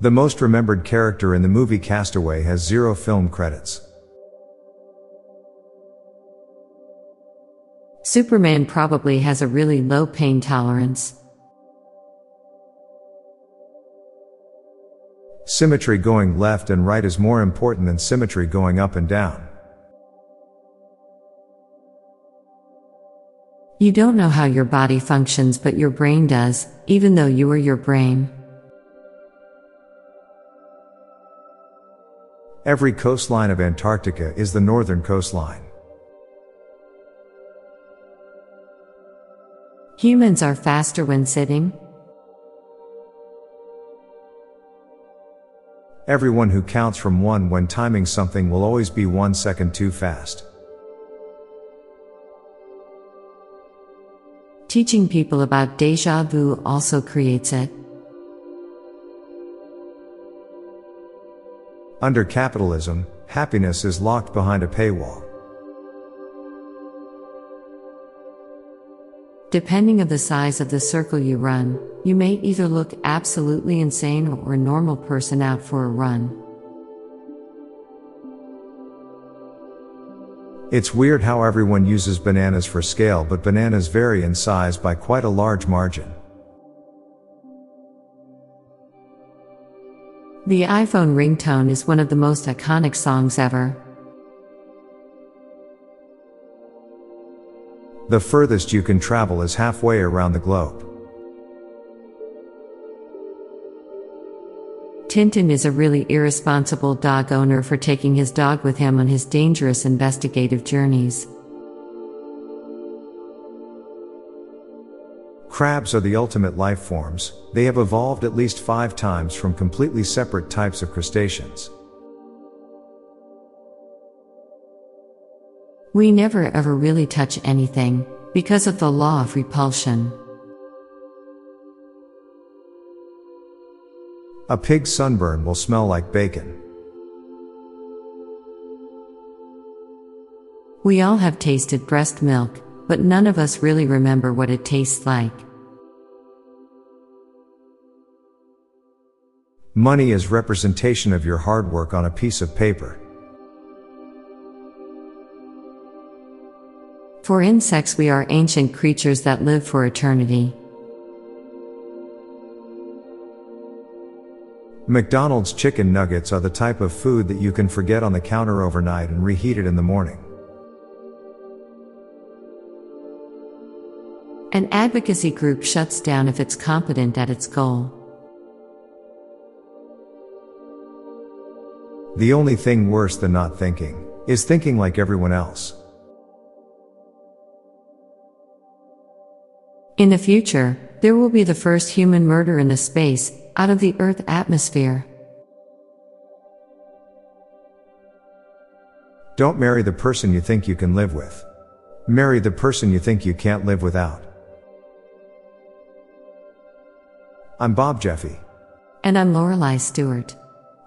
The most remembered character in the movie Cast Away has zero film credits. Superman probably has a really low pain tolerance. Symmetry going left and right is more important than symmetry going up and down. You don't know how your body functions, but your brain does, even though you are your brain. Every coastline of Antarctica is the northern coastline. Humans are faster when sitting. Everyone who counts from one when timing something will always be one second too fast. Teaching people about deja vu also creates it. Under capitalism, happiness is locked behind a paywall. Depending of the size of the circle you run, you may either look absolutely insane or a normal person out for a run. It's weird how everyone uses bananas for scale, but bananas vary in size by quite a large margin. The iPhone ringtone is one of the most iconic songs ever. The furthest you can travel is halfway around the globe. Tintin is a really irresponsible dog owner for taking his dog with him on his dangerous investigative journeys. Crabs are the ultimate life forms, they have evolved at least five times from completely separate types of crustaceans. We never ever really touch anything, because of the law of repulsion. A pig's sunburn will smell like bacon. We all have tasted breast milk, but none of us really remember what it tastes like. Money is representation of your hard work on a piece of paper. For insects, we are ancient creatures that live for eternity. McDonald's chicken nuggets are the type of food that you can forget on the counter overnight and reheat it in the morning. An advocacy group shuts down if it's competent at its goal. The only thing worse than not thinking is thinking like everyone else. In the future, there will be the first human murder in the space, out of the Earth atmosphere. Don't marry the person you think you can live with. Marry the person you think you can't live without. I'm Bob Jeffy. And I'm Lorelei Stewart.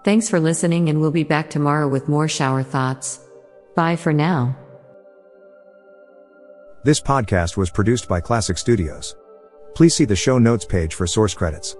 Thanks for listening, and we'll be back tomorrow with more shower thoughts. Bye for now. This podcast was produced by Klassic Studios. Please see the show notes page for source credits.